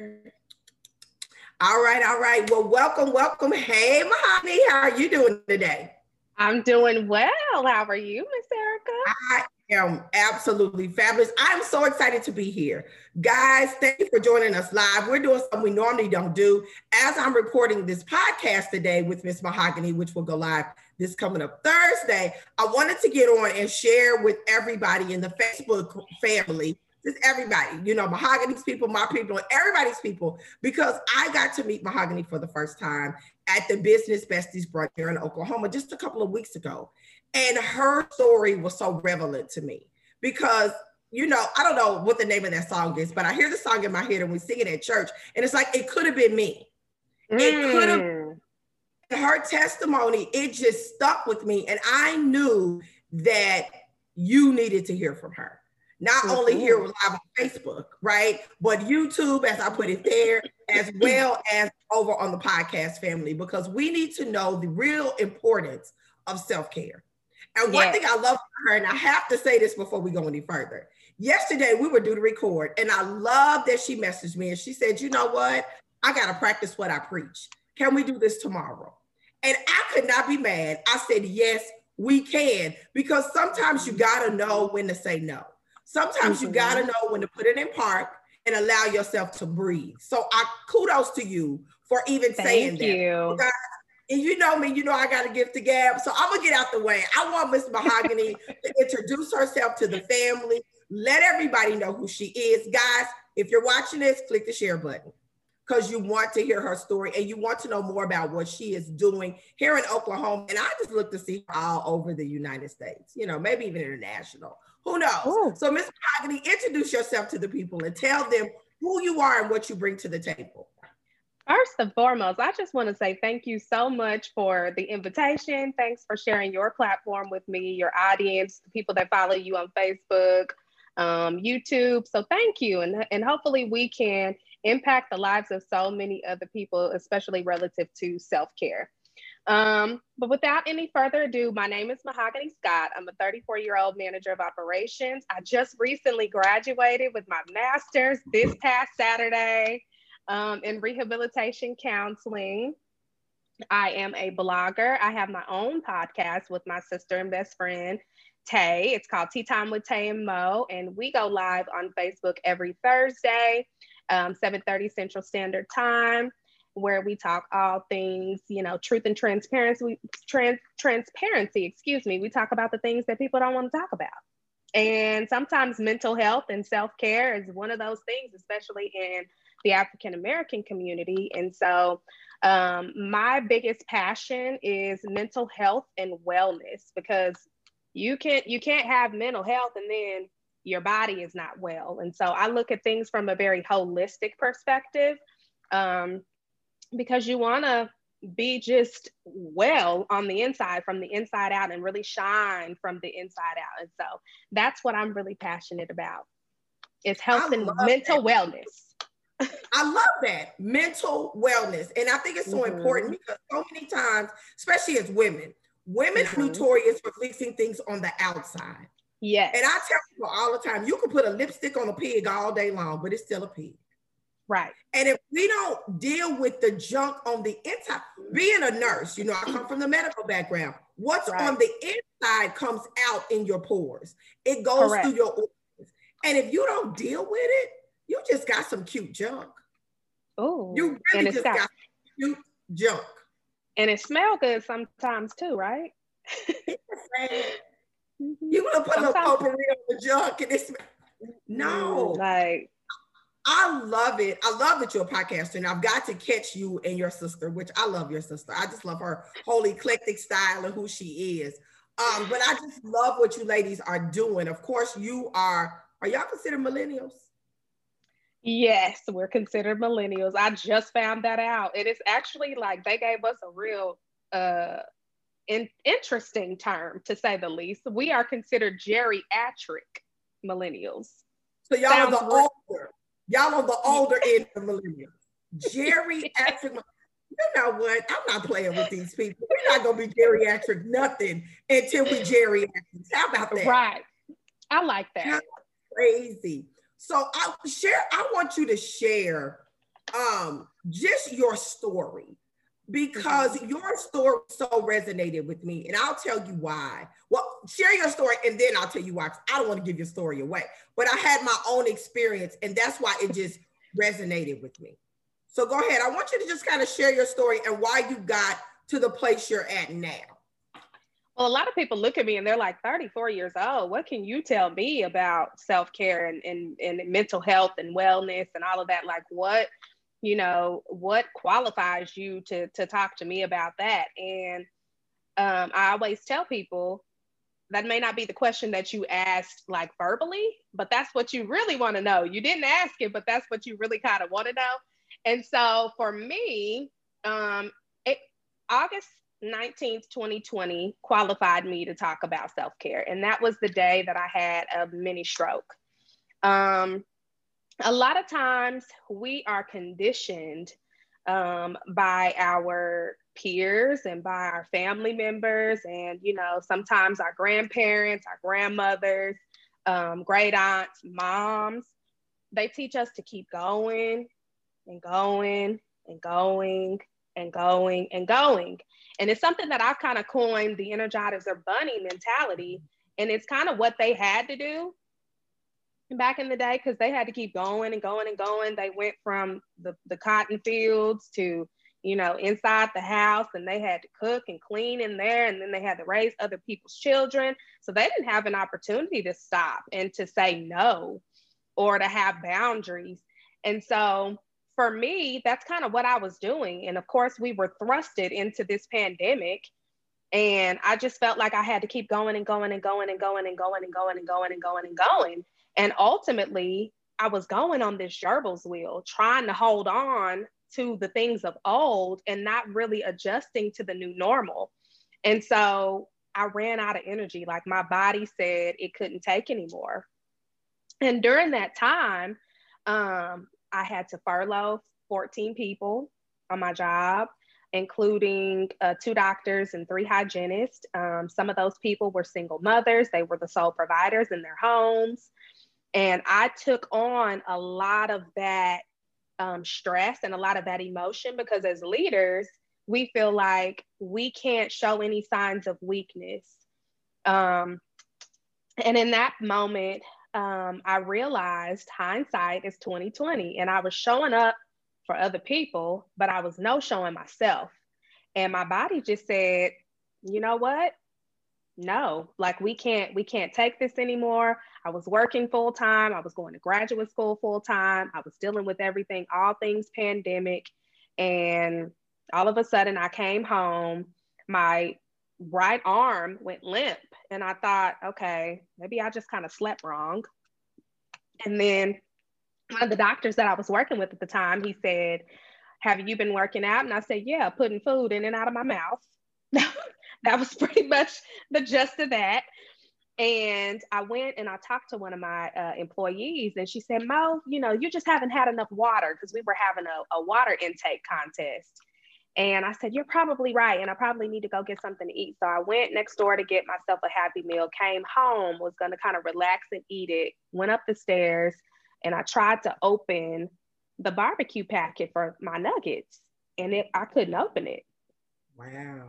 All right, all right. Well, welcome, welcome. Hey, Mahoghany, how are you doing today? I'm doing well. How are you, Miss Erika? I am absolutely fabulous. I'm so excited to be here. Guys, thank you for joining us live. We're doing something we normally don't do. As I'm recording this podcast today with Miss Mahoghany, which will go live this coming up Thursday, I wanted to get on and share with everybody in the Facebook family just everybody, you know, Mahoghany's people, my people, everybody's people, because I got to meet Mahoghany for the first time at the Business Besties Brunch here in Oklahoma just a couple of weeks ago. And her story was so relevant to me because, you know, I don't know what the name of that song is, but I hear the song in my head and we sing it at church. And it's like, it could have been me. Mm. It could have, her testimony, it just stuck with me. And I knew that you needed to hear from her not mm-hmm. only here live on Facebook, right? But YouTube, as I put it there, as well as over on the podcast family, because we need to know the real importance of self-care. And one yes. thing I love her, and I have to say this before we go any further. Yesterday we were due to record, and I love that she messaged me and she said, you know what? I gotta practice what I preach. Can we do this tomorrow? And I could not be mad. I said, yes, we can, because sometimes you gotta know when to say no. Sometimes mm-hmm. you got to know when to put it in park and allow yourself to breathe. So I kudos to you for even Thank saying you. that. and you know me, you know I got to give to gab. So I'm gonna get out the way. I want Miss Mahoghany to introduce herself to the family. Let everybody know who she is, guys. If you're watching this, click the share button because you want to hear her story and you want to know more about what she is doing here in Oklahoma. And I just look to see her all over the United States, you know, maybe even international. Who knows? Ooh. So, Ms. Mahoghany, introduce yourself to the people and tell them who you are and what you bring to the table. First and foremost, I just want to say thank you so much for the invitation. Thanks for sharing your platform with me, your audience, the people that follow you on Facebook, um, YouTube. So thank you. And, and hopefully we can impact the lives of so many other people, especially relative to self-care. Um, but without any further ado, my name is Mahoghany Scott. I'm a 34 year old manager of operations. I just recently graduated with my master's this past Saturday um, in rehabilitation counseling. I am a blogger. I have my own podcast with my sister and best friend, Tay. It's called Tea Time with Tay and Mo, and we go live on Facebook every Thursday, um, 7:30 Central Standard Time where we talk all things, you know, truth and transparency, trans, transparency, excuse me. We talk about the things that people don't want to talk about. And sometimes mental health and self-care is one of those things, especially in the African American community. And so um, my biggest passion is mental health and wellness because you can't you can't have mental health and then your body is not well. And so I look at things from a very holistic perspective. Um, because you want to be just well on the inside from the inside out and really shine from the inside out. And so that's what i'm really passionate about is health and mental that. wellness. I love that. Mental wellness. And i think it's so mm-hmm. important because so many times especially as women women mm-hmm. are notorious for fixing things on the outside. Yeah and i tell people all the time you can put a lipstick on a pig all day long but it's still a pig Right. And if we don't deal with the junk on the inside, being a nurse, you know, I come from the medical background. What's right. on the inside comes out in your pores. It goes Correct. through your organs. And if you don't deal with it, you just got some cute junk. Oh, you really just got, got cute junk. And it smells good sometimes too, right? Mm-hmm. you want to put sometimes. a potpourri on the junk and it's mm, no, like I love it. I love that you're a podcaster, and I've got to catch you and your sister, which I love your sister. I just love her whole eclectic style and who she is. Um, but I just love what you ladies are doing. Of course, you are. Are y'all considered millennials? Yes, we're considered millennials. I just found that out. It is actually like they gave us a real uh in, interesting term to say the least. We are considered geriatric millennials. So y'all Sounds are the older. Y'all on the older end of the millennials. Geriatric. You know what? I'm not playing with these people. We're not gonna be geriatric nothing until we geriatric. How about that? Right. I like that. That's crazy. So I share. I want you to share um, just your story because your story so resonated with me and i'll tell you why well share your story and then i'll tell you why i don't want to give your story away but i had my own experience and that's why it just resonated with me so go ahead i want you to just kind of share your story and why you got to the place you're at now well, a lot of people look at me and they're like 34 years old. What can you tell me about self-care and, and, and mental health and wellness and all of that? Like what, you know, what qualifies you to, to talk to me about that? And um, I always tell people that may not be the question that you asked like verbally, but that's what you really want to know. You didn't ask it, but that's what you really kind of want to know. And so for me, um, it, August 19th, 2020 qualified me to talk about self care. And that was the day that I had a mini stroke. Um, a lot of times we are conditioned um, by our peers and by our family members, and you know, sometimes our grandparents, our grandmothers, um, great aunts, moms. They teach us to keep going and going and going and going and going. And it's something that I've kind of coined the Energizer Bunny mentality. And it's kind of what they had to do back in the day because they had to keep going and going and going. They went from the, the cotton fields to, you know, inside the house and they had to cook and clean in there. And then they had to raise other people's children. So they didn't have an opportunity to stop and to say no or to have boundaries. And so for me, that's kind of what I was doing. And of course, we were thrusted into this pandemic. And I just felt like I had to keep going and going and going and going and going and going and going and going and going. And ultimately, I was going on this gerbils wheel, trying to hold on to the things of old and not really adjusting to the new normal. And so I ran out of energy. Like my body said it couldn't take anymore. And during that time, um, I had to furlough 14 people on my job, including uh, two doctors and three hygienists. Um, some of those people were single mothers, they were the sole providers in their homes. And I took on a lot of that um, stress and a lot of that emotion because as leaders, we feel like we can't show any signs of weakness. Um, and in that moment, um, I realized hindsight is 2020 and I was showing up for other people, but I was no showing myself. And my body just said, you know what? No, like we can't, we can't take this anymore. I was working full time. I was going to graduate school full time. I was dealing with everything, all things pandemic. And all of a sudden I came home. My right arm went limp. And I thought, okay, maybe I just kind of slept wrong. And then one of the doctors that I was working with at the time, he said, Have you been working out? And I said, Yeah, putting food in and out of my mouth. that was pretty much the gist of that. And I went and I talked to one of my uh, employees, and she said, Mo, you know, you just haven't had enough water because we were having a, a water intake contest. And I said, You're probably right. And I probably need to go get something to eat. So I went next door to get myself a happy meal, came home, was going to kind of relax and eat it, went up the stairs, and I tried to open the barbecue packet for my nuggets. And it, I couldn't open it. Wow.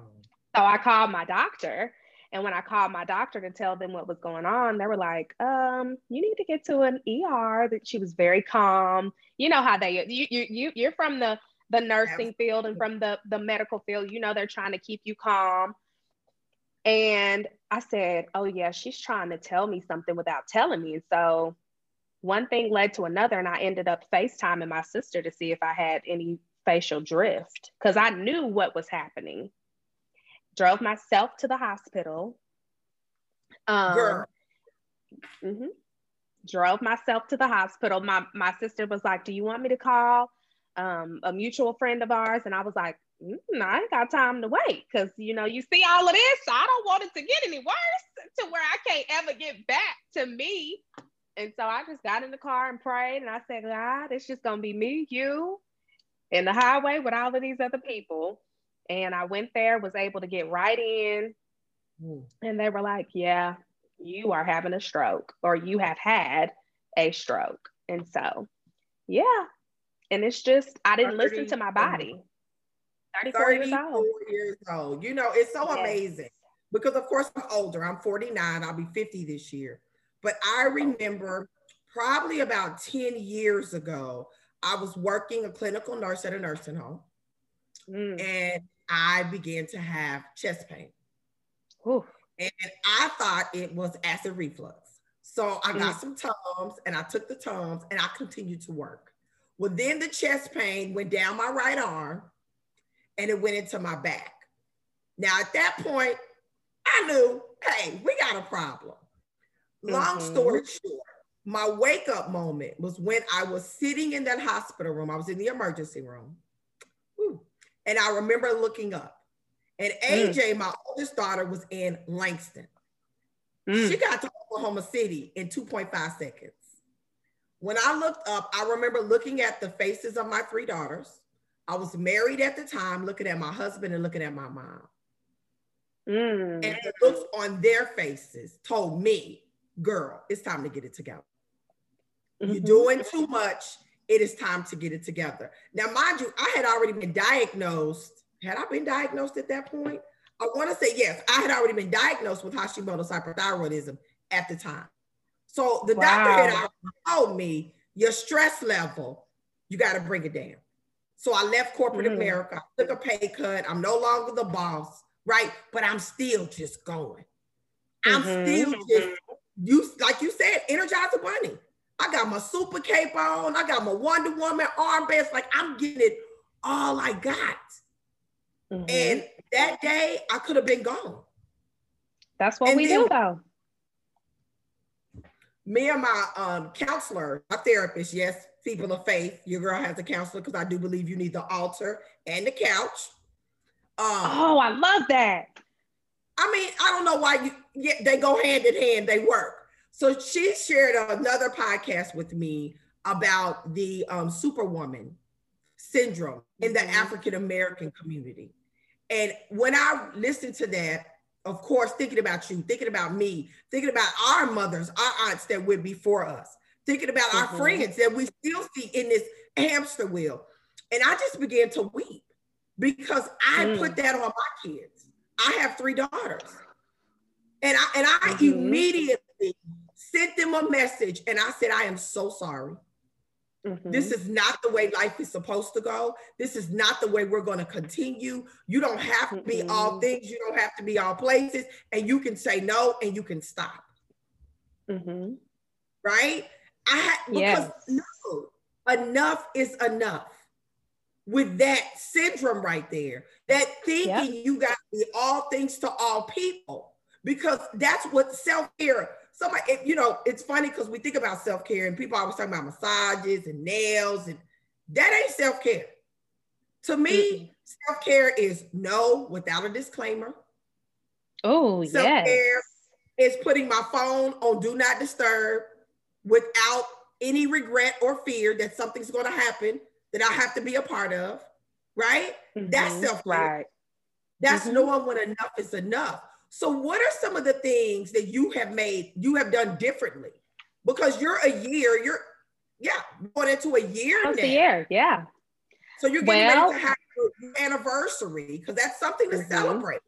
So I called my doctor. And when I called my doctor to tell them what was going on, they were like, um, you need to get to an ER. That she was very calm. You know how they you you, you you're from the the nursing field and from the, the medical field, you know, they're trying to keep you calm. And I said, Oh, yeah, she's trying to tell me something without telling me. And So one thing led to another, and I ended up FaceTiming my sister to see if I had any facial drift because I knew what was happening. Drove myself to the hospital. Um, Girl. Mm-hmm. Drove myself to the hospital. My my sister was like, "Do you want me to call um, a mutual friend of ours, and I was like, mm, I ain't got time to wait because you know you see all of this. I don't want it to get any worse to where I can't ever get back to me. And so I just got in the car and prayed, and I said, God, it's just gonna be me, you, in the highway with all of these other people. And I went there, was able to get right in, mm. and they were like, Yeah, you are having a stroke, or you have had a stroke. And so, yeah, And it's just, I didn't listen to my body. 34 years old. years old. You know, it's so yes. amazing because, of course, I'm older. I'm 49. I'll be 50 this year. But I remember probably about 10 years ago, I was working a clinical nurse at a nursing home. Mm. And I began to have chest pain. Ooh. And I thought it was acid reflux. So I got mm. some Tums and I took the Tums and I continued to work. Well, then the chest pain went down my right arm and it went into my back. Now, at that point, I knew, hey, we got a problem. Long mm-hmm. story short, my wake up moment was when I was sitting in that hospital room. I was in the emergency room. And I remember looking up, and AJ, mm. my oldest daughter, was in Langston. Mm. She got to Oklahoma City in 2.5 seconds. When I looked up, I remember looking at the faces of my three daughters. I was married at the time, looking at my husband and looking at my mom. Mm. And the looks on their faces told me, girl, it's time to get it together. Mm-hmm. You're doing too much. It is time to get it together. Now, mind you, I had already been diagnosed. Had I been diagnosed at that point? I want to say yes. I had already been diagnosed with Hashimoto's hyperthyroidism at the time. So the wow. doctor had told me your stress level, you got to bring it down. So I left corporate mm. America, I took a pay cut. I'm no longer the boss, right? But I'm still just going. I'm mm-hmm. still just you like you said, Energizer Bunny. I got my super cape on. I got my Wonder Woman armbands. Like I'm getting it all I got. Mm-hmm. And that day I could have been gone. That's what and we do though. Me and my um, counselor, my therapist, yes, people of faith. Your girl has a counselor because I do believe you need the altar and the couch. Um, oh, I love that. I mean, I don't know why you yeah, they go hand in hand, they work. So she shared another podcast with me about the um, superwoman syndrome in the mm-hmm. African American community. And when I listened to that, of course, thinking about you, thinking about me, thinking about our mothers, our aunts that went before us, thinking about mm-hmm. our friends that we still see in this hamster wheel. And I just began to weep because I mm. put that on my kids. I have three daughters. And I and I mm-hmm. immediately sent them a message and I said, I am so sorry. Mm-hmm. This is not the way life is supposed to go. This is not the way we're going to continue. You don't have to be mm-hmm. all things, you don't have to be all places, and you can say no and you can stop. Mm-hmm. Right? I had because yes. no, enough is enough with that syndrome right there. That thinking yep. you got to be all things to all people because that's what self care somebody, it, you know, it's funny because we think about self care and people always talking about massages and nails, and that ain't self care. To me, mm-hmm. self care is no without a disclaimer. Oh, self care yes. is putting my phone on do not disturb without any regret or fear that something's going to happen that I have to be a part of. Right? Mm-hmm. That's self care. Right. That's mm-hmm. knowing when enough is enough. So, what are some of the things that you have made, you have done differently? Because you're a year, you're, yeah, going into a year now. a year, yeah. So you're getting well, ready to have your anniversary because that's something to mm-hmm. celebrate.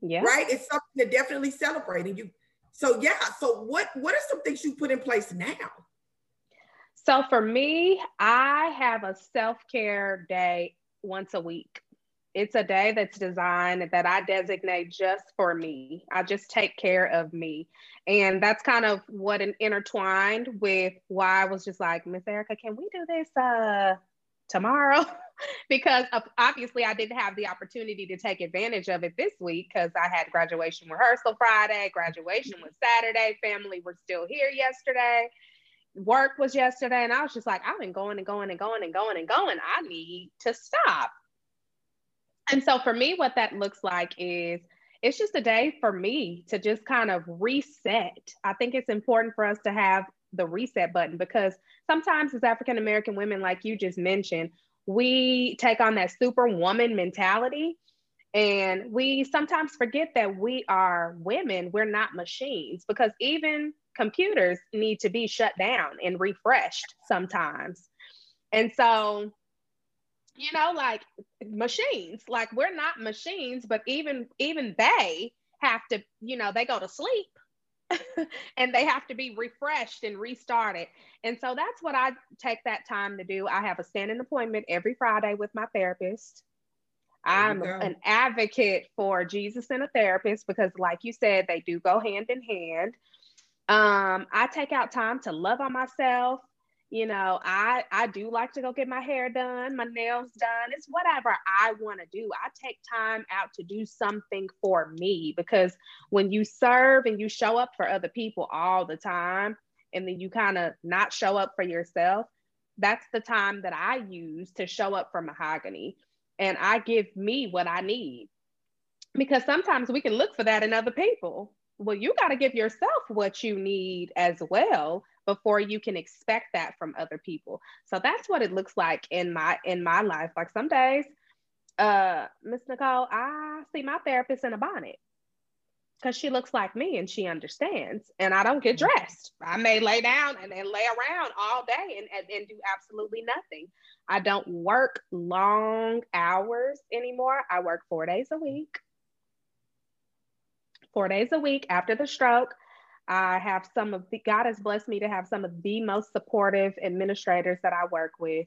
Yeah. Right? It's something to definitely celebrate. And you, so yeah. So what what are some things you put in place now? So for me, I have a self-care day once a week it's a day that's designed that I designate just for me. I just take care of me. And that's kind of what an intertwined with why I was just like, Miss Erika, can we do this uh tomorrow? because obviously I didn't have the opportunity to take advantage of it this week because I had graduation rehearsal Friday, graduation was Saturday, family were still here yesterday, work was yesterday, and I was just like, I've been going and going and going and going and going. I need to stop. And so for me, what that looks like is it's just a day for me to just kind of reset. I think it's important for us to have the reset button because sometimes as African American women, like you just mentioned, we take on that superwoman mentality. And we sometimes forget that we are women, we're not machines, because even computers need to be shut down and refreshed sometimes. And so, you know, like machines, like we're not machines, but even even they have to, you know, they go to sleep and they have to be refreshed and restarted. And so that's what I take that time to do. I have a standing appointment every Friday with my therapist. I'm an advocate for Jesus and a therapist because, like you said, they do go hand in hand. Um, I take out time to love on myself. You know, I I do like to go get my hair done, my nails done. It's whatever I want to do. I take time out to do something for me because when you serve and you show up for other people all the time, and then you kind of not show up for yourself, that's the time that I use to show up for mahoghany and I give me what I need. Because sometimes we can look for that in other people. Well, you got to give yourself what you need as well before you can expect that from other people. So that's what it looks like in my in my life. Like some days, uh, Miss Nicole, I see my therapist in a bonnet because she looks like me and she understands. And I don't get mm-hmm. dressed. I may lay down and, and lay around all day and, and, and do absolutely nothing. I don't work long hours anymore. I work four days a week. Four days a week after the stroke. I have some of the, God has blessed me to have some of the most supportive administrators that I work with.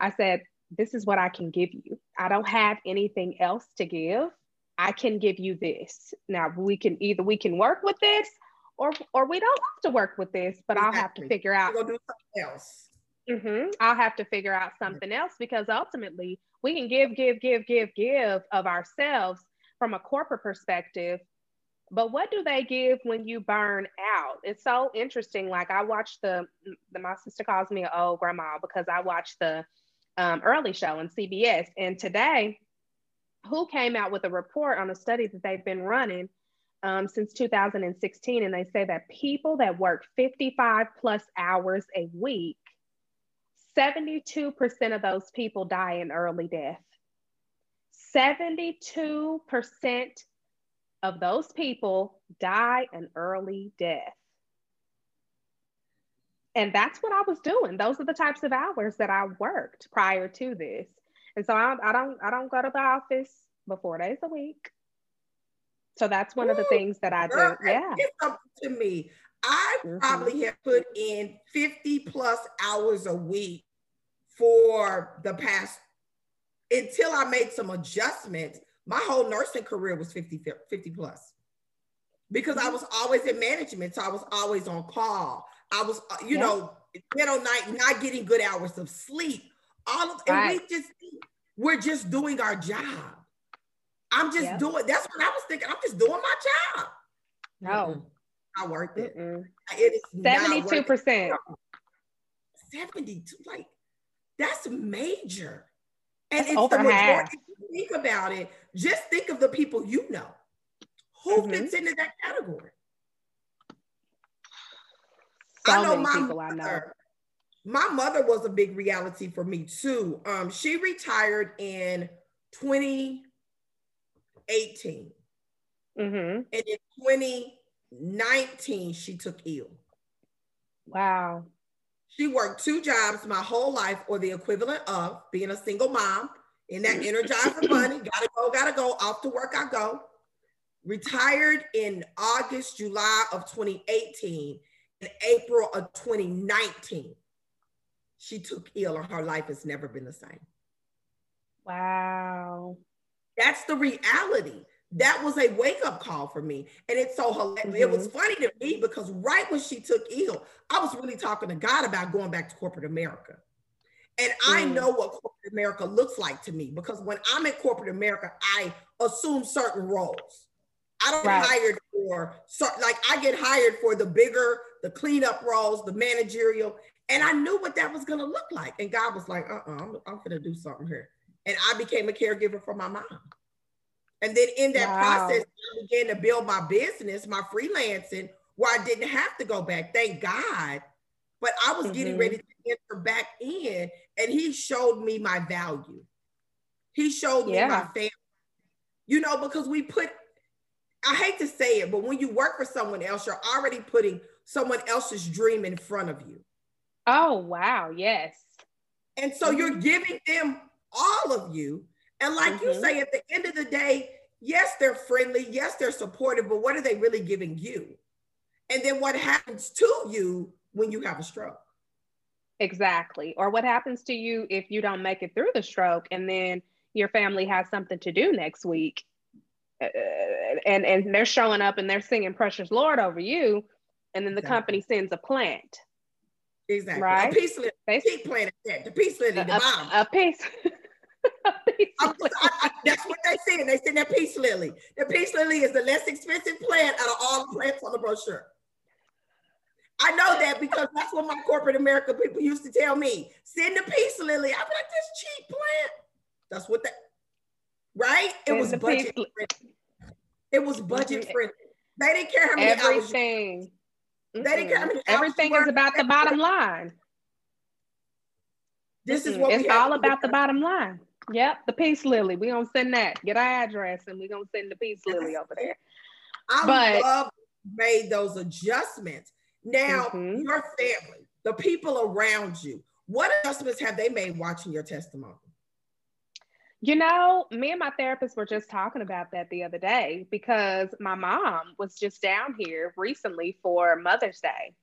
I said, This is what I can give you. I don't have anything else to give. I can give you this. Now we can either we can work with this or or we don't have to work with this, but exactly. I'll have to figure out. Something else. Mm-hmm. I'll have to figure out something else because ultimately we can give, give, give, give, give of ourselves from a corporate perspective. But what do they give when you burn out? It's so interesting. Like I watched the, the my sister calls me an old grandma because I watched the um, early show on CBS. And today who came out with a report on a study that they've been running um, since 2016. And they say that people that work 55 plus hours a week, 72% of those people die in early death. 72% of those people die an early death. And that's what I was doing. Those are the types of hours that I worked prior to this. And so I, I don't I don't go to the office but four days a week. So that's one Ooh, of the things that I girl, do. Yeah. to me. I mm-hmm. probably have put in 50 plus hours a week for the past until I made some adjustments. My whole nursing career was 50, 50 plus because I mm-hmm. was always in management. So I was always on call. I was, uh, you know, middle night, not getting good hours of sleep. All of, and right. we just, we're just doing our job. I'm just yep. doing. That's what I was thinking. I'm just doing my job. No, I worked it. Mm-mm. It is seventy-two percent. Seventy-two, like that's major, and that's it's the majority. Think about it. Just think of the people you know. Who mm-hmm. fits into that category? So I know my mother. I know. My mother was a big reality for me too. Um, she retired in 2018. Mm-hmm. And in 2019, she took ill. Wow. She worked two jobs my whole life, or the equivalent of being a single mom in that energizer money. Gotta go, gotta go. Off to work, I go. Retired in August, July of 2018. In April of 2019, she took ill, and her life has never been the same. Wow. That's the reality. That was a wake up call for me. And it's so hilarious. Mm-hmm. It was mm-hmm. funny to me because right when she took ill, I was really talking to God about going back to corporate America. And mm. I know what corporate America looks like to me because when I'm in corporate America, I assume certain roles. I don't right. get hired for like I get hired for the bigger, the cleanup roles, the managerial, and I knew what that was gonna look like. And God was like, "Uh, uh-uh, I'm, I'm gonna do something here." and I became a caregiver for my mom. And then in that wow. process, I began to build my business, my freelancing, where I didn't have to go back. Thank God. But I was mm-hmm. getting ready to enter back in, and he showed me my value. He showed yeah. me my family. You know, because we put, I hate to say it, but when you work for someone else, you're already putting someone else's dream in front of you. Oh, wow. Yes. And so mm-hmm. you're giving them all of you. And like mm-hmm. you say, at the end of the day, yes, they're friendly, yes, they're supportive, but what are they really giving you? And then what happens to you when you have a stroke? Exactly. Or what happens to you if you don't make it through the stroke and then your family has something to do next week uh, and and they're showing up and they're singing precious lord over you and then the exactly. company sends a plant exactly right a peace lily they, peace plant the peace lily the a, bomb a piece I, I, that's what they said. They said that peace lily. The peace lily is the less expensive plant out of all the plants on the brochure. I know that because that's what my corporate America people used to tell me. Send the peace lily. I'm like, this cheap plant. That's what that right? It was budget friendly. It was budget mm-hmm. friendly. They didn't care how many everything. Hours they didn't care how many Everything is about the bottom line. This is what it's all about the bottom line. Yep, the peace lily. We're gonna send that. Get our address, and we're gonna send the peace lily over there. I but, love made those adjustments. Now, mm-hmm. your family, the people around you, what adjustments have they made watching your testimony? You know, me and my therapist were just talking about that the other day because my mom was just down here recently for Mother's Day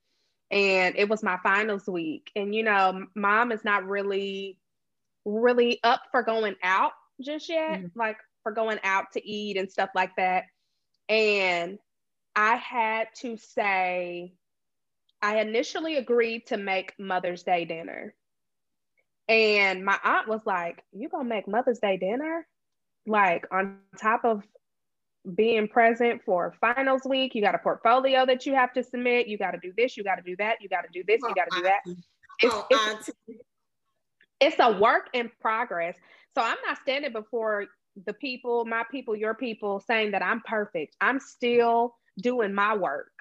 and it was my finals week. And, you know, mom is not really, really up for going out just yet, mm-hmm. like for going out to eat and stuff like that. And I had to say, I initially agreed to make Mother's Day dinner and my aunt was like, You gonna make Mother's Day dinner? Like on top of being present for finals week, you got a portfolio that you have to submit. You got to do this, you got to do that, you got to do this, you got to do that. It's, it's, it's a work in progress. So I'm not standing before the people, my people, your people, saying that I'm perfect. I'm still doing my work.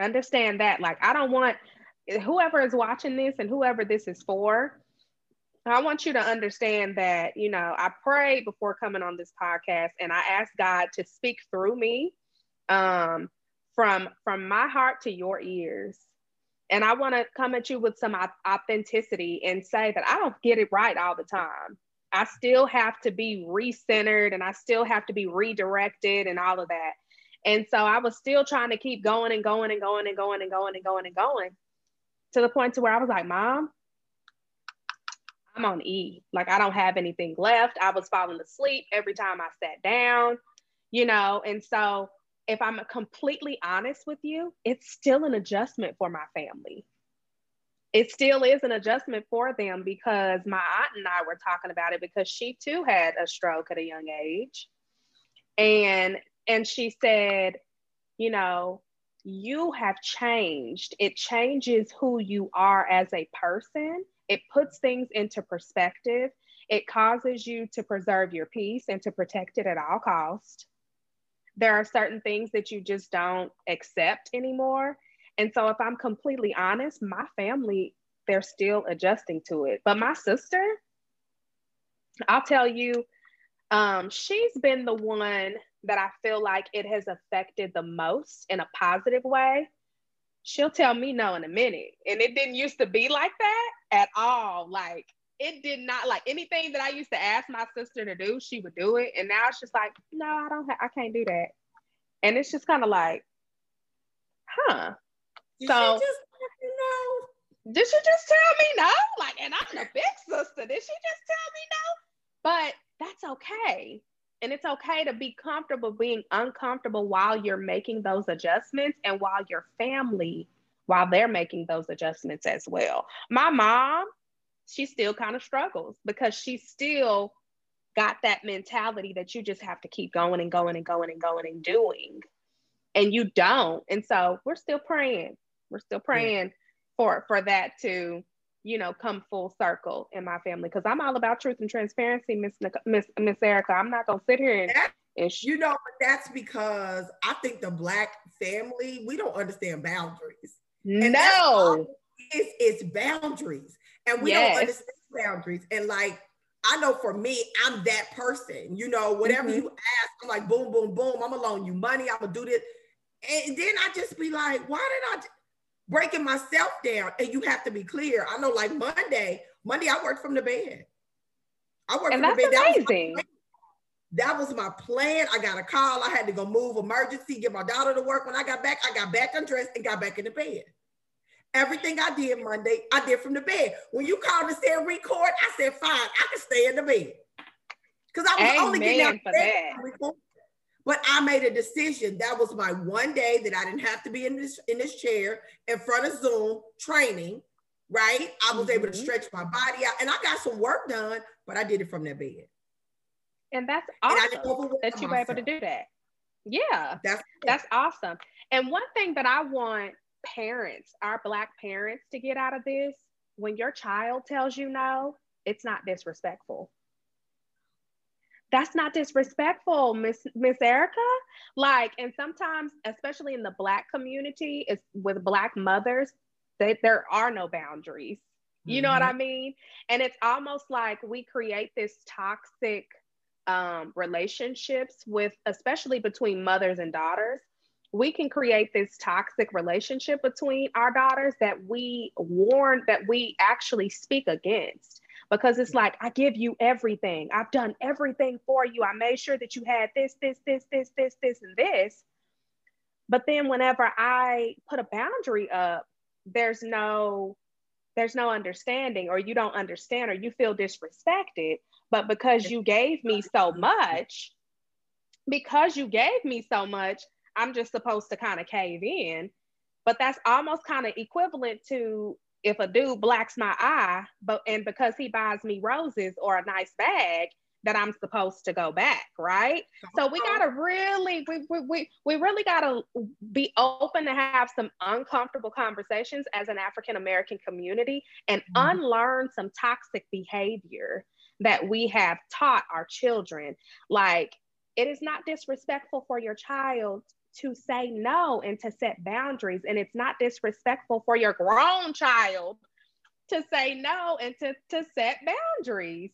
Understand that. Like, I don't want whoever is watching this and whoever this is for, I want you to understand that, you know, I prayed before coming on this podcast and I asked God to speak through me um, from from my heart to your ears. And I want to come at you with some authenticity and say that I don't get it right all the time. I still have to be recentered and I still have to be redirected and all of that. And so I was still trying to keep going and going and going and going and going and going and going to the point to where I was like, Mom, I'm on E. Like I don't have anything left. I was falling asleep every time I sat down, you know. And so, if I'm completely honest with you, it's still an adjustment for my family. It still is an adjustment for them because my aunt and I were talking about it because she too had a stroke at a young age. And and she said, you know, you have changed. It changes who you are as a person it puts things into perspective. It causes you to preserve your peace and to protect it at all cost. There are certain things that you just don't accept anymore. And so if I'm completely honest, my family, they're still adjusting to it. But my sister, I'll tell you, um, she's been the one that I feel like it has affected the most in a positive way she'll tell me no in a minute. And it didn't used to be like that at all. Like it did not like anything that I used to ask my sister to do, she would do it. And now it's just like, no, I don't ha- I can't do that. And it's just kind of like, huh. Did so just, you know, did she just tell me no? Like, and I'm the big sister. Did she just tell me no? But that's okay. And it's okay to be comfortable being uncomfortable while you're making those adjustments and while your family, while they're making those adjustments as well. My mom, she still kind of struggles because she still got that mentality that you just have to keep going and going and going and going and doing. And you don't. And so we're still praying. We're still praying yeah. for for that to you know, come full circle in my family because I'm all about truth and transparency, Miss Miss Miss Erika. I'm not gonna sit here and, and sh- you know, that's because I think the black family we don't understand boundaries. No, it's, it's boundaries, and we yes. don't understand boundaries. And like I know for me, I'm that person. You know, whatever mm-hmm. you ask, I'm like boom, boom, boom. I'm gonna loan you money. I'm gonna do this, and then I just be like, why did I? breaking myself down. And you have to be clear. I know, like Monday, Monday I worked from the bed. I worked and from the bed. Amazing. That was, that was my plan. I got a call. I had to go move emergency, get my daughter to work. When I got back, I got back undressed and got back in the bed. Everything I did Monday, I did from the bed. When you called and said record, I said, fine, I can stay in the bed. Because I was Amen only getting out for that. But I made a decision. That was my one day that I didn't have to be in this in this chair in front of Zoom training, right? I was mm-hmm. able to mm-hmm. stretch my body out and I got some work done, but I did it from that bed. And that's awesome and that you were able to do that. Yeah, that's, that's awesome. And one thing that I want parents, our Black parents, to get out of this when your child tells you no, it's not disrespectful. That's not disrespectful, Miss Miss Erika. Like, and sometimes, especially in the Black community, is with Black mothers, they, there are no boundaries. You mm-hmm. know what mm-hmm. I mean? And it's almost like we create this toxic um, relationships with, especially between mothers and daughters, we can create this toxic relationship between our daughters that we warn that we actually speak against. Because it's like i give you everything. I've done everything for you. I made sure that you had this this this this this this and this. But then whenever i put a boundary up there's no there's no understanding or you don't understand or you feel disrespected. But because you gave me so much because you gave me so much I'm just supposed to kind of cave in. But that's almost kind of equivalent to if a dude blacks my eye, but and because he buys me roses or a nice bag, that I'm supposed to go back, right? So we gotta really, we, we, we, we really gotta be open to have some uncomfortable conversations as an African American community and mm-hmm. unlearn some toxic behavior that we have taught our children. Like it is not disrespectful for your child to say no and to set boundaries. And it's not disrespectful for your grown child to say no and to, to set boundaries.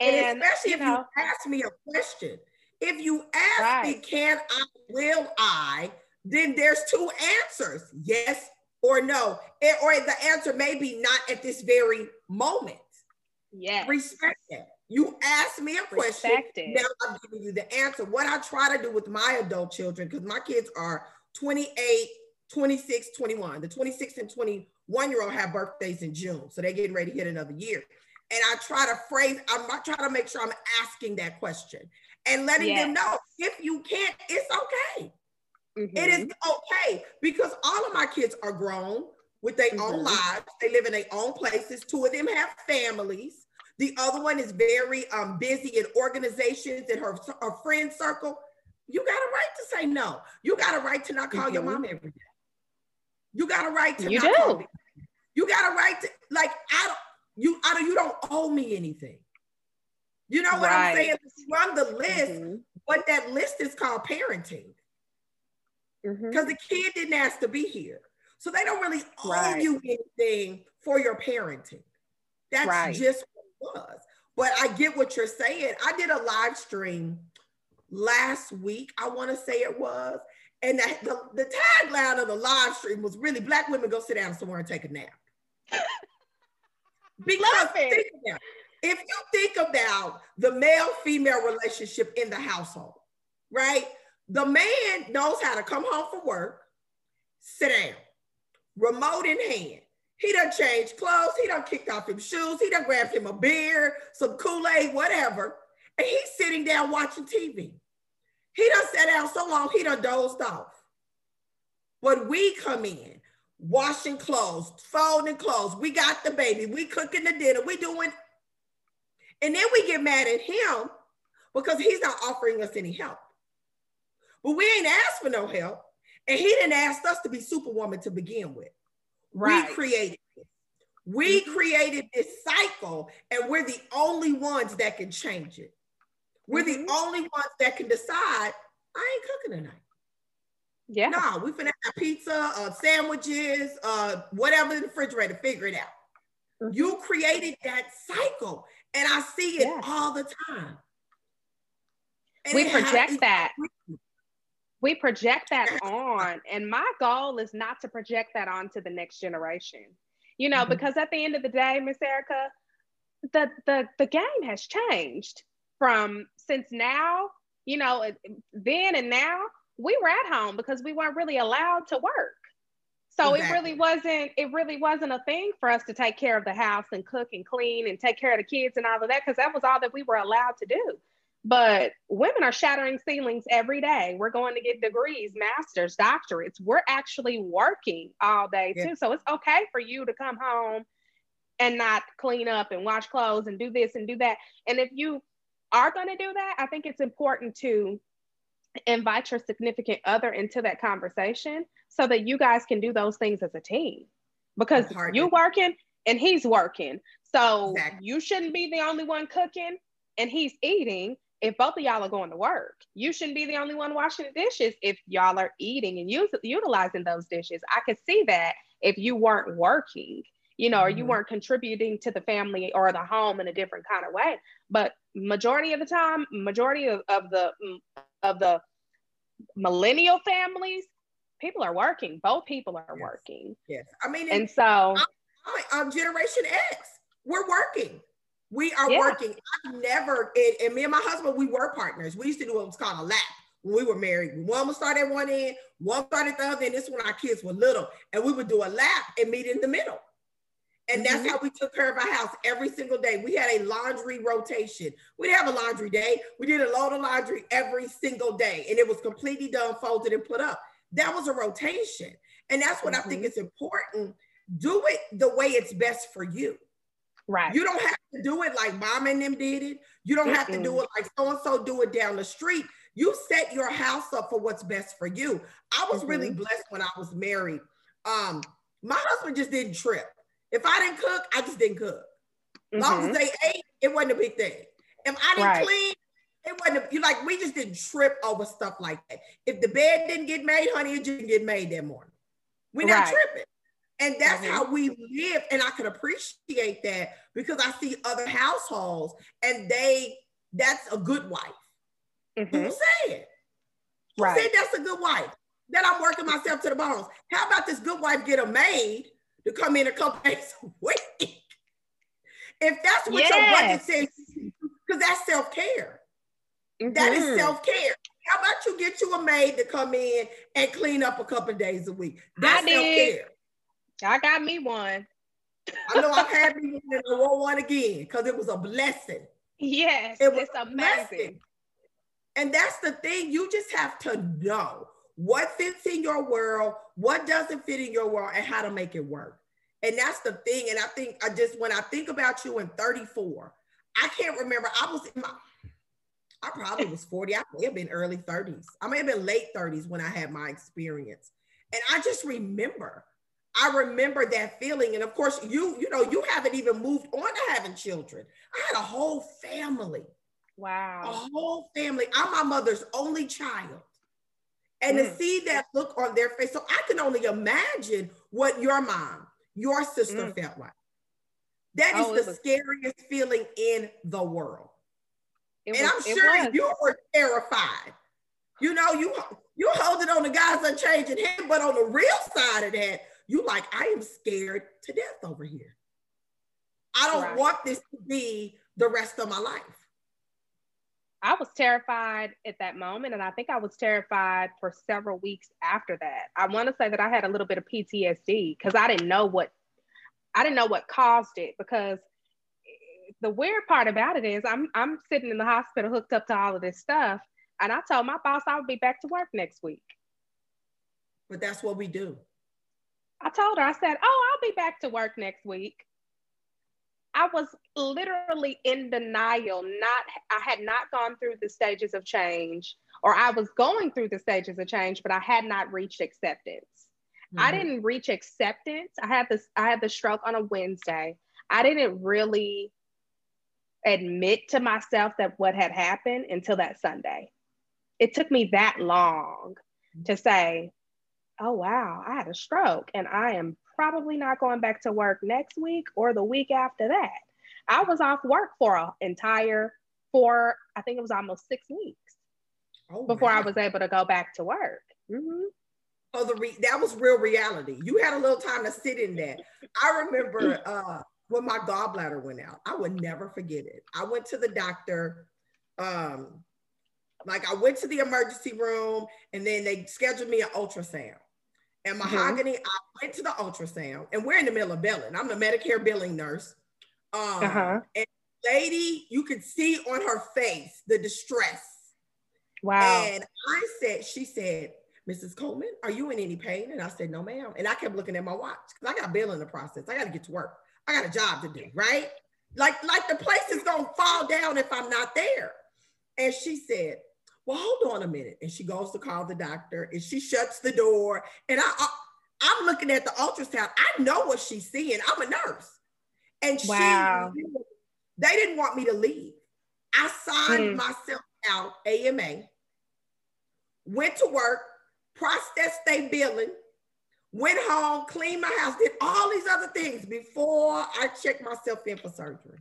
And, and especially you if know, you ask me a question. If you ask right. me, can I, will I, then there's two answers yes or no. Or the answer may be not at this very moment. Yes. Respect that. You asked me a question. Now I'm giving you the answer. What I try to do with my adult children, because my kids are 28, 26, 21. The 26 and 21 year old have birthdays in June. So they're getting ready to hit another year. And I try to phrase, I'm trying to make sure I'm asking that question and letting yes. them know if you can't, it's okay. Mm-hmm. It is okay because all of my kids are grown with their mm-hmm. own lives. They live in their own places. Two of them have families. The other one is very um, busy in organizations in her, her friend circle. You got a right to say no. You got a right to not call mm-hmm. your mom every day. You got a right to you not do. call me. You got a right to like I don't you I don't you don't owe me anything. You know what right. I'm saying? Run the list, mm-hmm. but that list is called parenting. Because mm-hmm. the kid didn't ask to be here. So they don't really owe right. you anything for your parenting. That's right. just was. But I get what you're saying. I did a live stream last week, I want to say it was. And the, the, the tagline of the live stream was really Black women go sit down somewhere and take a nap. because think about, if you think about the male female relationship in the household, right? The man knows how to come home from work, sit down, remote in hand, he done changed clothes. He done kicked off his shoes. He done grabbed him a beer, some Kool-Aid, whatever. And he's sitting down watching TV. He done sat down so long, he done dozed off. But we come in, washing clothes, folding clothes. We got the baby. We cooking the dinner. We doing. And then we get mad at him because he's not offering us any help. But we ain't asked for no help. And he didn't ask us to be superwoman to begin with. Right. We created it. We mm-hmm. created this cycle, and we're the only ones that can change it. We're mm-hmm. the only ones that can decide, I ain't cooking tonight. Yeah. No, we finna have pizza, uh, sandwiches, uh, whatever in the refrigerator, figure it out. Mm-hmm. You created that cycle, and I see it yeah. all the time. And we project that we project that on and my goal is not to project that on to the next generation you know mm-hmm. because at the end of the day miss erika the the the game has changed from since now, you know, then and now we were at home because we weren't really allowed to work. So exactly. it really wasn't it really wasn't a thing for us to take care of the house and cook and clean and take care of the kids and all of that because that was all that we were allowed to do. But women are shattering ceilings every day. We're going to get degrees, masters, doctorates. We're actually working all day yeah. too. So it's okay for you to come home and not clean up and wash clothes and do this and do that. And if you are going to do that, I think it's important to invite your significant other into that conversation so that you guys can do those things as a team because you're working and he's working. So exactly. you shouldn't be the only one cooking and he's eating if both of y'all are going to work. You shouldn't be the only one washing the dishes if y'all are eating and use, utilizing those dishes. I could see that if you weren't working, you know, or you mm-hmm. weren't contributing to the family or the home in a different kind of way. But majority of the time, majority of, of the of the millennial families, people are working. Both people are yes. working. Yes. I mean, and so I'm, I'm, Generation X, we're working. We are yeah. working. I've never, and, and, me and my husband, we were partners. We used to do what was called a lap when we were married. One would start at one end, one started the other, and this when our kids were little. And we would do a lap and meet in the middle. And that's mm-hmm. how we took care of our house every single day. We had a laundry rotation. We didn't have a laundry day. We did a load of laundry every single day. And it was completely done, folded, and put up. That was a rotation. And that's what mm-hmm. I think mm-hmm. is important. Do it the way it's best for you. Right. You don't have to do it like mom and them did it. You don't have to do it like so and so do it down the street. You set your house up for what's best for you. I was mm-hmm. really blessed when I was married. Um, my husband just didn't trip. If I didn't cook, I just didn't cook. Long mm-hmm. as they ate, it wasn't a big thing. If I didn't right. clean, it wasn't you like we just didn't trip over stuff like that. If the bed didn't get made, honey, it didn't get made that morning. We're not right. tripping. And that's mm-hmm. how we live. And I can appreciate that because I see other households and they, that's a good wife. Mm-hmm. Who said it? Who right. said that's a good wife? That I'm working myself to the bones. How about this good wife get a maid to come in a couple days a week? If that's what yes. your budget says, because that's self-care. Mm-hmm. That is mm-hmm. self-care. How about you get you a maid to come in and clean up a couple days a week? That's self-care. I got me one. I know I've had me one and I want one again because it was a blessing. Yes, it was a blessing. And that's the thing. You just have to know what fits in your world, what doesn't fit in your world, and how to make it work. And that's the thing. And I think I just when I think about you in 34, I can't remember. I was in my I probably was 40. I may have been early 30s. I may have been late 30s when I had my experience. And I just remember I remember that feeling. And of course, you, you know, you haven't even moved on to having children. I had a whole family. Wow. A whole family. I'm my mother's only child. And mm. to see that look on their face. So I can only imagine what your mom, your sister mm. felt like. That is oh, the was... scariest feeling in the world. It and was, I'm sure you were terrified. You know, you you hold it on the guys unchanging him, but on the real side of that, you like, I am scared to death over here. I don't right. want this to be the rest of my life. I was terrified at that moment. And I think I was terrified for several weeks after that. I want to say that I had a little bit of PTSD because I didn't know what I didn't know what caused it because the weird part about it is I'm I'm sitting in the hospital hooked up to all of this stuff. And I told my boss I would be back to work next week. But that's what we do. I told her, I said, Oh, I'll be back to work next week. I was literally in denial. Not, I had not gone through the stages of change, or I was going through the stages of change, but I had not reached acceptance. Mm-hmm. I didn't reach acceptance. I had this, I had the stroke on a Wednesday. I didn't really admit to myself that what had happened until that Sunday. It took me that long to say, oh, wow, I had a stroke and I am probably not going back to work next week or the week after that. I was off work for an entire four, I think it was almost six weeks oh, before wow. I was able to go back to work. Mm-hmm. So the re- that was real reality. You had a little time to sit in that. I remember uh, when my gallbladder went out. I would never forget it. I went to the doctor. Um, like I went to the emergency room and then they scheduled me an ultrasound. And mm-hmm. mahoghany, mm-hmm. I went to the ultrasound and we're in the middle of billing. I'm the Medicare billing nurse. Um, uh-huh. And lady, you could see on her face the distress. Wow. And I said, she said, Mrs. Coleman, are you in any pain? And I said, no, ma'am. And I kept looking at my watch because I got bill in the process. I got to get to work. I got a job to do, right? Like, like the place is gonna fall down if I'm not there. And she said, well, hold on a minute. And she goes to call the doctor and she shuts the door. And I, I am looking at the ultrasound. I know what she's seeing. I'm a nurse. And wow. she they didn't want me to leave. I signed hmm. myself out AMA, went to work, processed their billing, went home, cleaned my house, did all these other things before I checked myself in for surgery.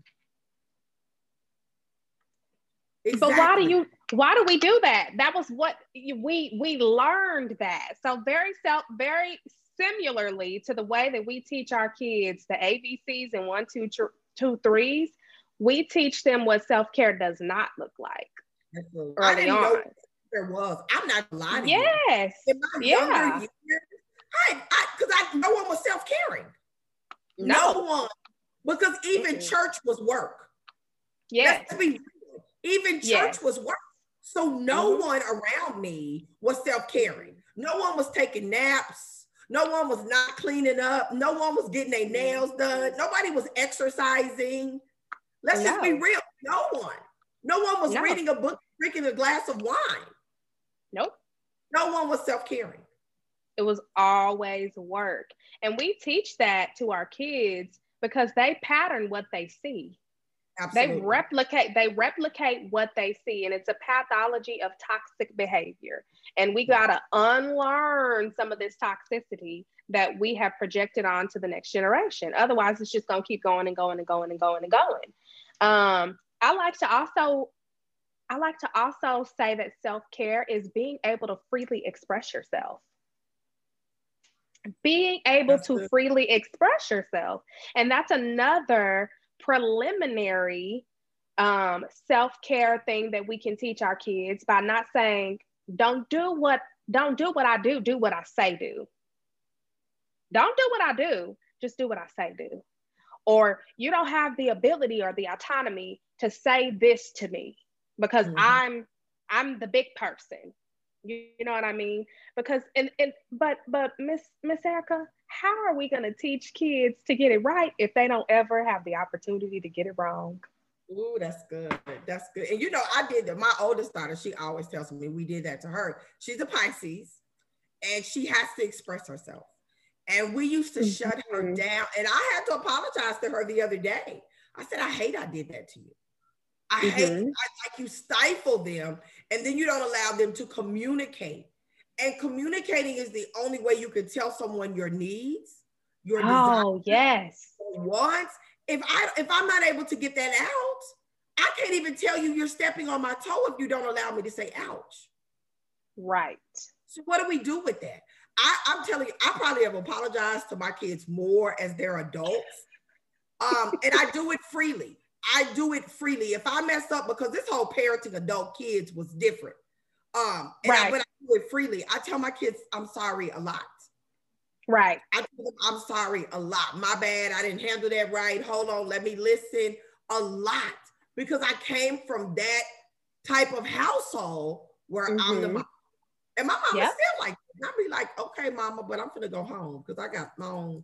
Exactly. But why do you why do we do that? That was what we we learned that. So very self very similarly to the way that we teach our kids the ABCs and one, two, tr- two, threes, we teach them what self-care does not look like. Early I didn't on. know there was. I'm not lying. Yes. In my yeah. years, I because I, I, no one was self-caring. No, no one. Because even mm-hmm. church was work. Yes. Even church yes. was work. So no mm-hmm. one around me was self-caring. No one was taking naps. No one was not cleaning up. No one was getting their nails done. Nobody was exercising. Let's no. just be real. No one. No one was no. reading a book, drinking a glass of wine. Nope. No one was self-caring. It was always work. And we teach that to our kids because they pattern what they see. Absolutely. They replicate they replicate what they see and it's a pathology of toxic behavior. And we got to unlearn some of this toxicity that we have projected onto the next generation. Otherwise, it's just going to keep going and going and going and going and going. Um, I like to also I like to also say that self-care is being able to freely express yourself being able that's to good. freely express yourself. And that's another preliminary um, self care thing that we can teach our kids by not saying, don't do what don't do what I do, do what I say do. Don't do what I do, just do what I say do. Or you don't have the ability or the autonomy to say this to me because mm-hmm. I'm I'm the big person. You, you know what I mean? Because and and but but Miss Miss Erika, how are we gonna teach kids to get it right if they don't ever have the opportunity to get it wrong? Ooh, that's good. That's good. And you know, I did that. My oldest daughter, she always tells me we did that to her. She's a Pisces and she has to express herself. And we used to mm-hmm. shut her down. And I had to apologize to her the other day. I said, I hate I did that to you. I mm-hmm. hate I, like you stifle them and then you don't allow them to communicate. And communicating is the only way you can tell someone your needs, your oh yes wants. If I if I'm not able to get that out, I can't even tell you you're stepping on my toe if you don't allow me to say ouch. Right. So what do we do with that? I, I'm telling you, I probably have apologized to my kids more as they're adults. Um, and I do it freely. I do it freely. If I mess up, because this whole parenting adult kids was different. Um, and right. I, when I do it freely, I tell my kids I'm sorry a lot. Right. I tell them I'm sorry a lot. My bad. I didn't handle that right. Hold on. Let me listen a lot because I came from that type of household where mm-hmm. I'm the mm-hmm. mom. And my mom yep. still like, I'll be like, okay, mama, but I'm gonna go home because I got my own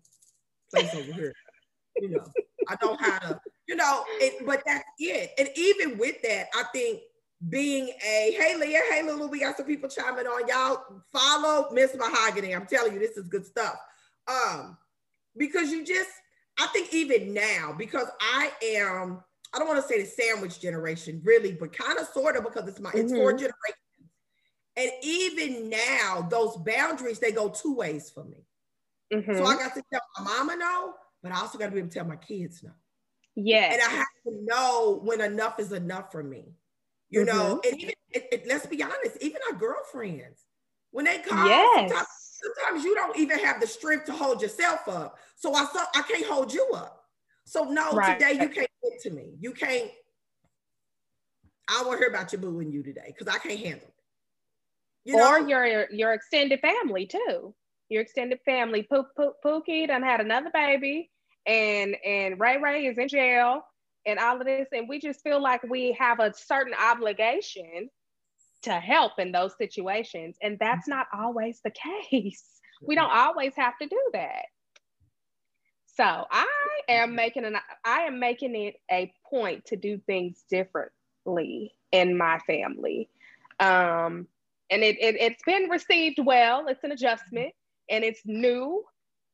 place over here. You know, I know how to you know, it, but that's it. And even with that, I think being a hey Leah, hey Lulu, we got some people chiming on. Y'all follow Miss Mahoghany. I'm telling you, this is good stuff. Um, because you just, I think even now, because I am, I don't want to say the sandwich generation, really, but kind of sort of because it's my mm-hmm. it's four mm-hmm. generations. And even now, those boundaries they go two ways for me. Mm-hmm. So I got to tell my mama no, but I also got to be able to tell my kids no. Yes. And I have to know when enough is enough for me. You mm-hmm. know, and even it, it, let's be honest, even our girlfriends, when they call, yes. sometimes, sometimes, you don't even have the strength to hold yourself up. So I I can't hold you up. So no, right. today you can't get to me. You can't. I won't hear about you booing you today because I can't handle it. You know? Or your your extended family too. Your extended family. Pook, Pook, Pookie done had another baby, and and Ray Ray is in jail, and all of this, and we just feel like we have a certain obligation to help in those situations, and that's not always the case. We don't always have to do that. So I am making an I am making it a point to do things differently in my family. Um, and it, it it's been received well. It's an adjustment and it's new.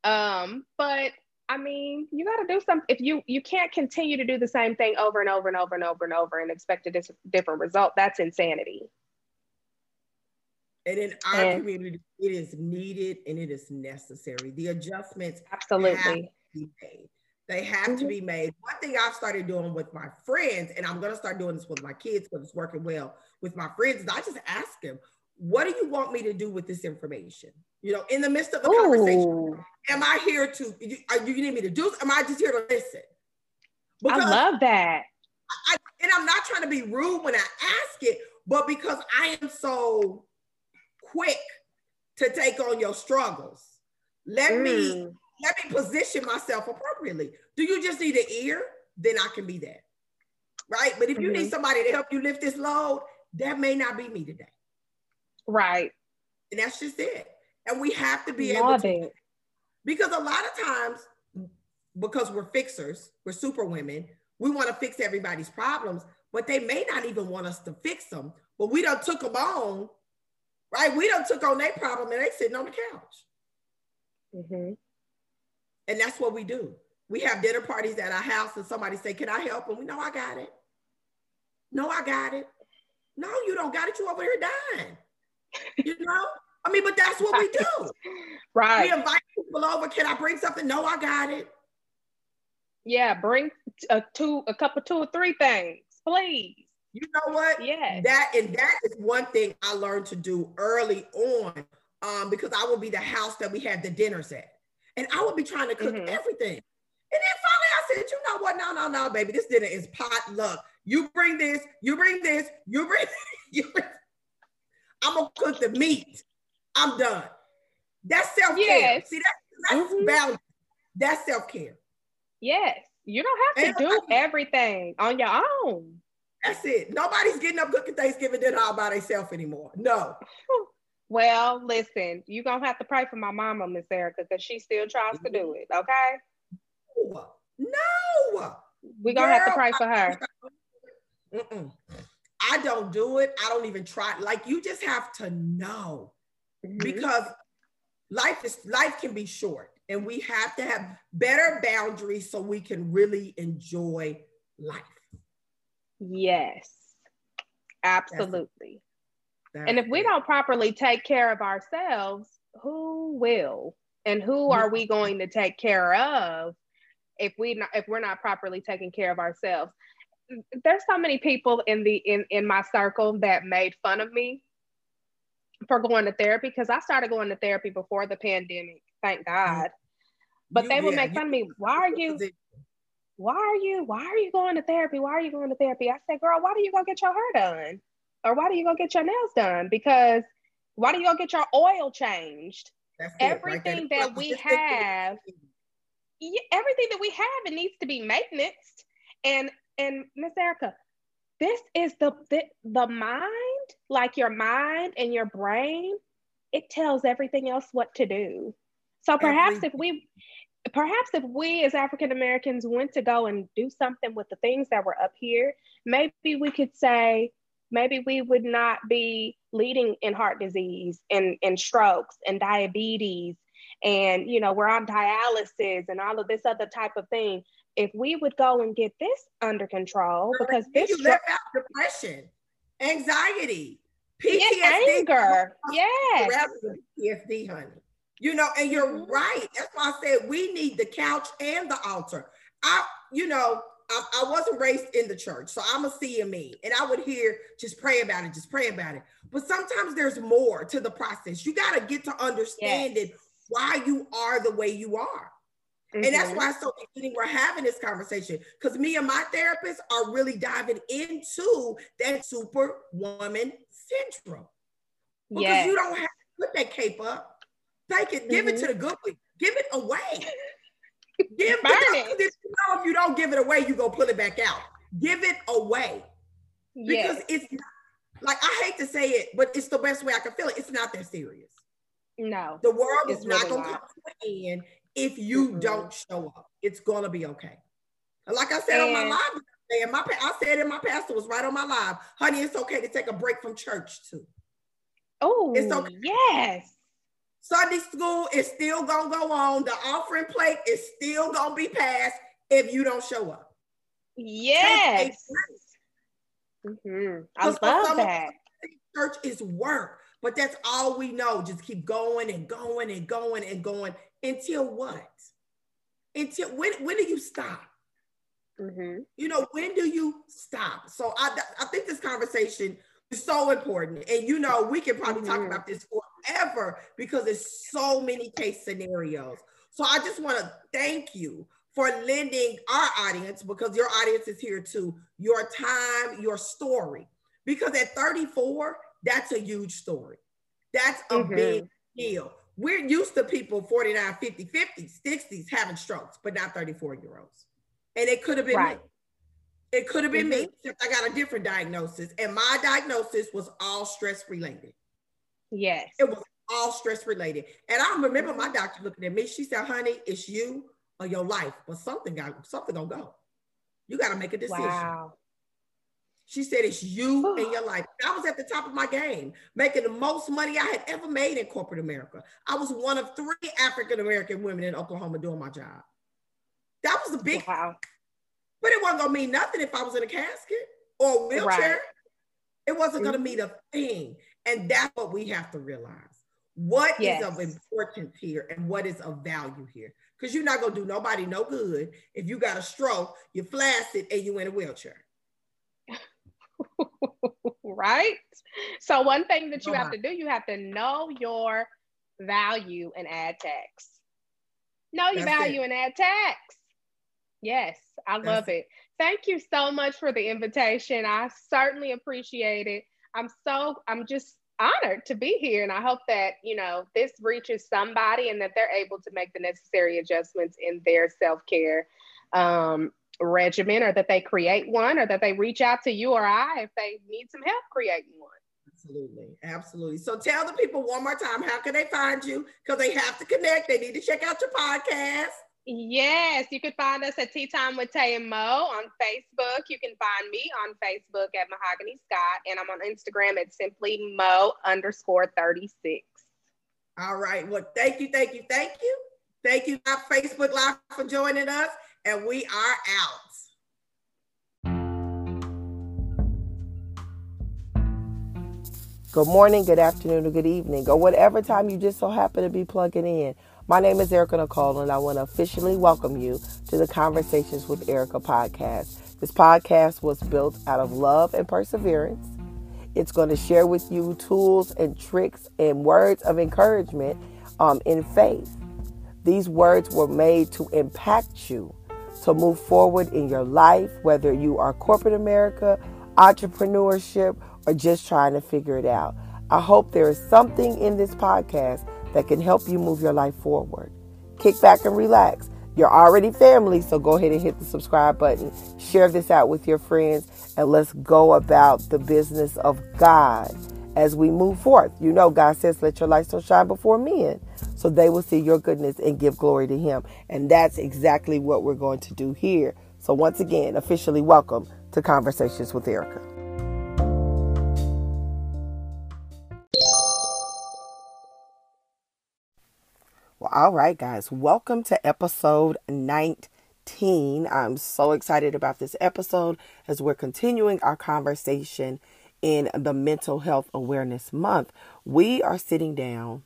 Um, but I mean, you got to do something. If you you can't continue to do the same thing over and over and over and over and over and expect a dis- different result, that's insanity. And in our and, community, it is needed and it is necessary. The adjustments absolutely be made. They have mm-hmm. to be made. One thing I've started doing with my friends, and I'm going to start doing this with my kids because it's working well with my friends, is I just ask them, what do you want me to do with this information? You know, in the midst of a Ooh. conversation, am I here to, are you need me to do, am I just here to listen? Because I love that. I, and I'm not trying to be rude when I ask it, but because I am so quick to take on your struggles, let mm. me let me position myself appropriately. Do you just need an ear? Then I can be that. Right. But if you mm-hmm. need somebody to help you lift this load, that may not be me today. Right. And that's just it. And we have to be Love able to it. because a lot of times, because we're fixers, we're super women, we want to fix everybody's problems, but they may not even want us to fix them. But we don't took them on, right? We don't took on their problem and they sitting on the couch. Mm-hmm. And that's what we do. We have dinner parties at our house and somebody say, Can I help? And we know I got it. No, I got it. No, you don't got it. You over here dying. You know? I mean, but that's what we do. right. We invite people over. Can I bring something? No, I got it. Yeah, bring a two, a couple, two or three things, please. You know what? Yeah. That and that is one thing I learned to do early on, um, because I would be the house that we had the dinners at and I would be trying to cook mm-hmm. everything. And then finally I said, you know what? No, no, no, baby. This dinner is potluck. You bring this, you bring this, you bring, you bring. I'm gonna cook the meat. I'm done. That's self-care. Yes. See, that's, that's mm-hmm. balance. That's self-care. Yes. You don't have to and do everything on your own. That's it. Nobody's getting up cooking Thanksgiving dinner all by themselves anymore. No. Well, listen, you're gonna have to pray for my mama, Miss Erika, because she still tries to do it. Okay. No. We're gonna Girl, have to pray for her. Mm-mm. I don't do it. I don't even try. Like you just have to know mm-hmm. because life is life can be short and we have to have better boundaries so we can really enjoy life. Yes. Absolutely and if we don't properly take care of ourselves, who will? And who are we going to take care of if we not, if we're not properly taking care of ourselves? There's so many people in the in in my circle that made fun of me for going to therapy because I started going to therapy before the pandemic. Thank God. But you, they would yeah, make fun of me. Why are you? Why are you? Why are you going to therapy? Why are you going to therapy? I said, girl, why do you go get your hair done? or why do you go get your nails done? Because why do you go get your oil changed? That's everything right that we have, everything that we have, it needs to be maintenance. And and Miss Erika, this is the, the the mind, like your mind and your brain, it tells everything else what to do. So perhaps everything. if we perhaps if we as African Americans went to go and do something with the things that were up here, maybe we could say, maybe we would not be leading in heart disease and, and strokes and diabetes and you know we're on dialysis and all of this other type of thing if we would go and get this under control because this you out depression anxiety PTSD anger yes PTSD honey you know and you're mm-hmm. right that's why I said we need the couch and the altar I you know I, I, wasn't raised in the church, so I'm a CME, and I would hear just pray about it, just pray about it. But sometimes there's more to the process. You got to get to understand yes. it why you are the way you are. Mm-hmm. And that's mm-hmm. why it's so exciting we're having this conversation because me and my therapist are really diving into that superwoman syndrome. Because yes. you don't have to put that cape up. Take it, give mm-hmm. it to mm-hmm. the good one. Give it away. give Burn it. If you know if you don't give it away, you go pull it back out. Give it away. Because yes. it's not, like I hate to say it, but it's the best way I can feel it. It's not that serious. No. The world is not really gonna come to an end if you mm-hmm. don't show up. It's gonna be okay. Like I said and, on my live, and my I said and my pastor was right on my live, honey. It's okay to take a break from church too. Oh, it's okay. Yes. Sunday school is still gonna go on. The offering plate is still gonna be passed if you don't show up. Yes. Mm-hmm. I love that. Church is work, but that's all we know. Just keep going and going and going and going until what? Until when? When do you stop? Mm-hmm. You know, when do you stop? So I, I think this conversation is so important, and you know, we can probably mm-hmm. talk about this forever because there's so many case scenarios. So I just want to thank you for lending our audience, because your audience is here too, your time, your story. Because at 34, that's a huge story. That's a mm-hmm. big deal. We're used to people 49, 50, 50, 60s having strokes, but not 34 year olds. And it could have been right. me. It could have been mm-hmm. me, except I got a different diagnosis. And my diagnosis was all stress related. Yes. It was all stress related. And I remember my doctor looking at me. She said, honey, it's you or your life, but something got something gonna go. You got to make a decision. Wow. She said, It's you and your life. I was at the top of my game, making the most money I had ever made in corporate America. I was one of three African American women in Oklahoma doing my job. That was a big, wow. but it wasn't going to mean nothing if I was in a casket or a wheelchair. Right. It wasn't going to mean a mm-hmm. thing. And that's what we have to realize. What yes. is of importance here and what is of value here? Because you're not going to do nobody no good if you got a stroke, you're flaccid, and you in a wheelchair. Right? So one thing that you have to do, you have to know your value and add tax. Know your That's value it. and add tax. Yes, I That's love it. Thank you so much for the invitation. I certainly appreciate it. I'm so I'm just honored to be here and I hope that, you know, this reaches somebody and that they're able to make the necessary adjustments in their self-care. Um, regimen or that they create one or that they reach out to you or I if they need some help creating one. Absolutely. Absolutely. So tell the people one more time how can they find you? Because they have to connect. They need to check out your podcast. Yes, you can find us at Tea Time with Tay and Mo on Facebook. You can find me on Facebook at Mahoghany Scott, and I'm on Instagram at simply Mo underscore 36. All right. Well, thank you, thank you, thank you. Thank you, Facebook Live, for joining us and we are out. Good morning, good afternoon, or good evening, or whatever time you just so happen to be plugging in. My name is Erika Nicole, and I want to officially welcome you to the Conversations with Erika podcast. This podcast was built out of love and perseverance. It's going to share with you tools and tricks and words of encouragement um, in faith. These words were made to impact you to move forward in your life, whether you are corporate America, entrepreneurship, or just trying to figure it out. I hope there is something in this podcast that can help you move your life forward. Kick back and relax. You're already family, so go ahead and hit the subscribe button. Share this out with your friends, and let's go about the business of God as we move forth. You know, God says, Let your light so shine before men so they will see your goodness and give glory to Him. And that's exactly what we're going to do here. So, once again, officially welcome to Conversations with Erika. Well, all right, guys, welcome to episode 19. I'm so excited about this episode as we're continuing our conversation in the Mental Health Awareness Month. We are sitting down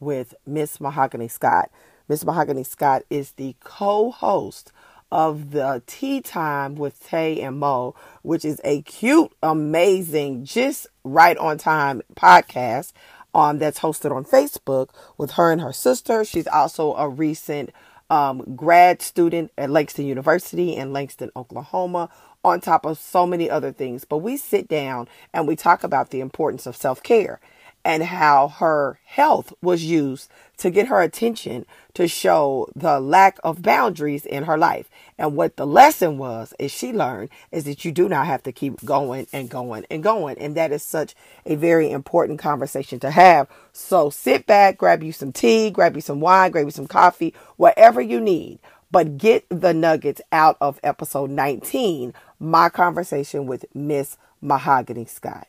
with Miss Mahoghany Scott. Miss Mahoghany Scott is the co host of the Tea Time with Tay and Mo, which is a cute, amazing, just right on time podcast um, that's hosted on Facebook with her and her sister. She's also a recent um, grad student at Langston University in Langston, Oklahoma, on top of so many other things. But we sit down and we talk about the importance of self care and how her health was used to get her attention to show the lack of boundaries in her life. And what the lesson was is she learned is that you do not have to keep going and going and going. And that is such a very important conversation to have. So sit back, grab you some tea, grab you some wine, grab you some coffee, whatever you need. But get the nuggets out of episode 19, my conversation with Miss Mahoghany Scott.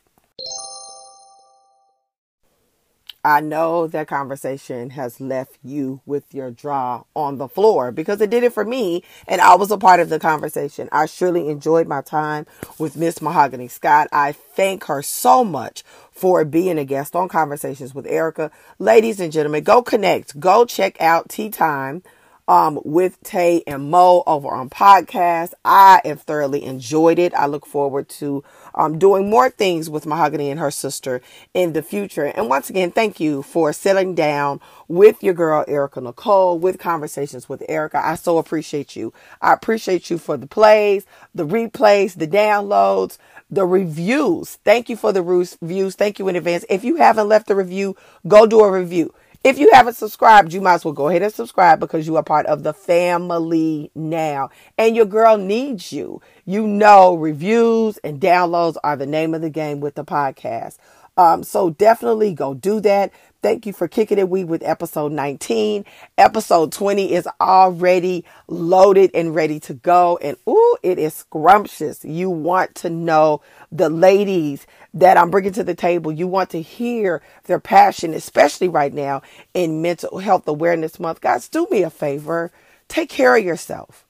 I know that conversation has left you with your jaw on the floor because it did it for me and I was a part of the conversation. I surely enjoyed my time with Miss Mahoghany Scott. I thank her so much for being a guest on Conversations with Erika. Ladies and gentlemen, go connect, go check out Tea Time um, with Tay and Mo over on podcast. I have thoroughly enjoyed it. I look forward to um, doing more things with Mahoghany and her sister in the future. And once again, thank you for sitting down with your girl, Erika Nicole, with Conversations with Erika. I so appreciate you. I appreciate you for the plays, the replays, the downloads, the reviews. Thank you for the reviews. Thank you in advance. If you haven't left a review, go do a review. If you haven't subscribed, you might as well go ahead and subscribe because you are part of the family now. And your girl needs you. You know, reviews and downloads are the name of the game with the podcast. Um, so definitely go do that. Thank you for kicking it we with episode 19. Episode 20 is already loaded and ready to go. And ooh, it is scrumptious. You want to know the ladies that I'm bringing to the table. You want to hear their passion, especially right now in Mental Health Awareness Month. Guys, do me a favor. Take care of yourself.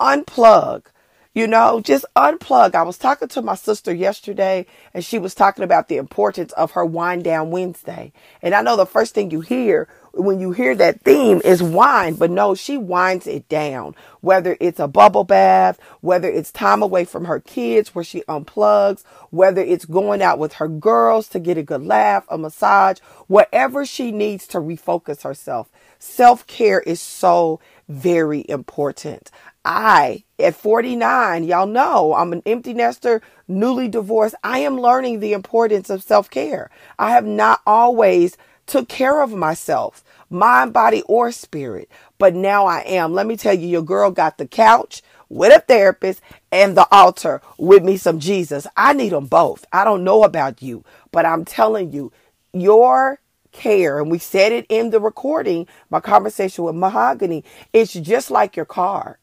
Unplug. You know, just unplug. I was talking to my sister yesterday and she was talking about the importance of her wind down Wednesday. And I know the first thing you hear when you hear that theme is wine, but no, she winds it down. Whether it's a bubble bath, whether it's time away from her kids where she unplugs, whether it's going out with her girls to get a good laugh, a massage, whatever she needs to refocus herself. Self care is so very important. I, at 49, y'all know I'm an empty nester, newly divorced. I am learning the importance of self care. I have not always took care of myself, mind, body, or spirit. But now I am. Let me tell you, your girl got the couch with a therapist and the altar with me some Jesus. I need them both. I don't know about you, but I'm telling you, your care, and we said it in the recording, my conversation with Mahoghany, it's just like your car.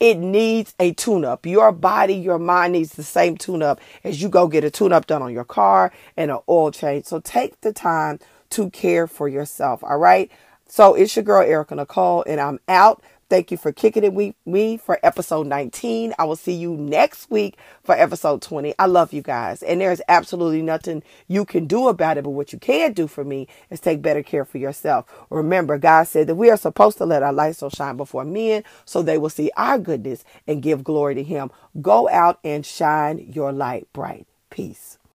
It needs a tune up. Your body, your mind needs the same tune up as you go get a tune up done on your car and an oil change. So take the time to care for yourself. All right. So it's your girl, Erika Nicole, and I'm out. Thank you for kicking it with me for episode 19. I will see you next week for episode 20. I love you guys. And there's absolutely nothing you can do about it. But what you can do for me is take better care for yourself. Remember, God said that we are supposed to let our light so shine before men so they will see our goodness and give glory to Him. Go out and shine your light bright. Peace.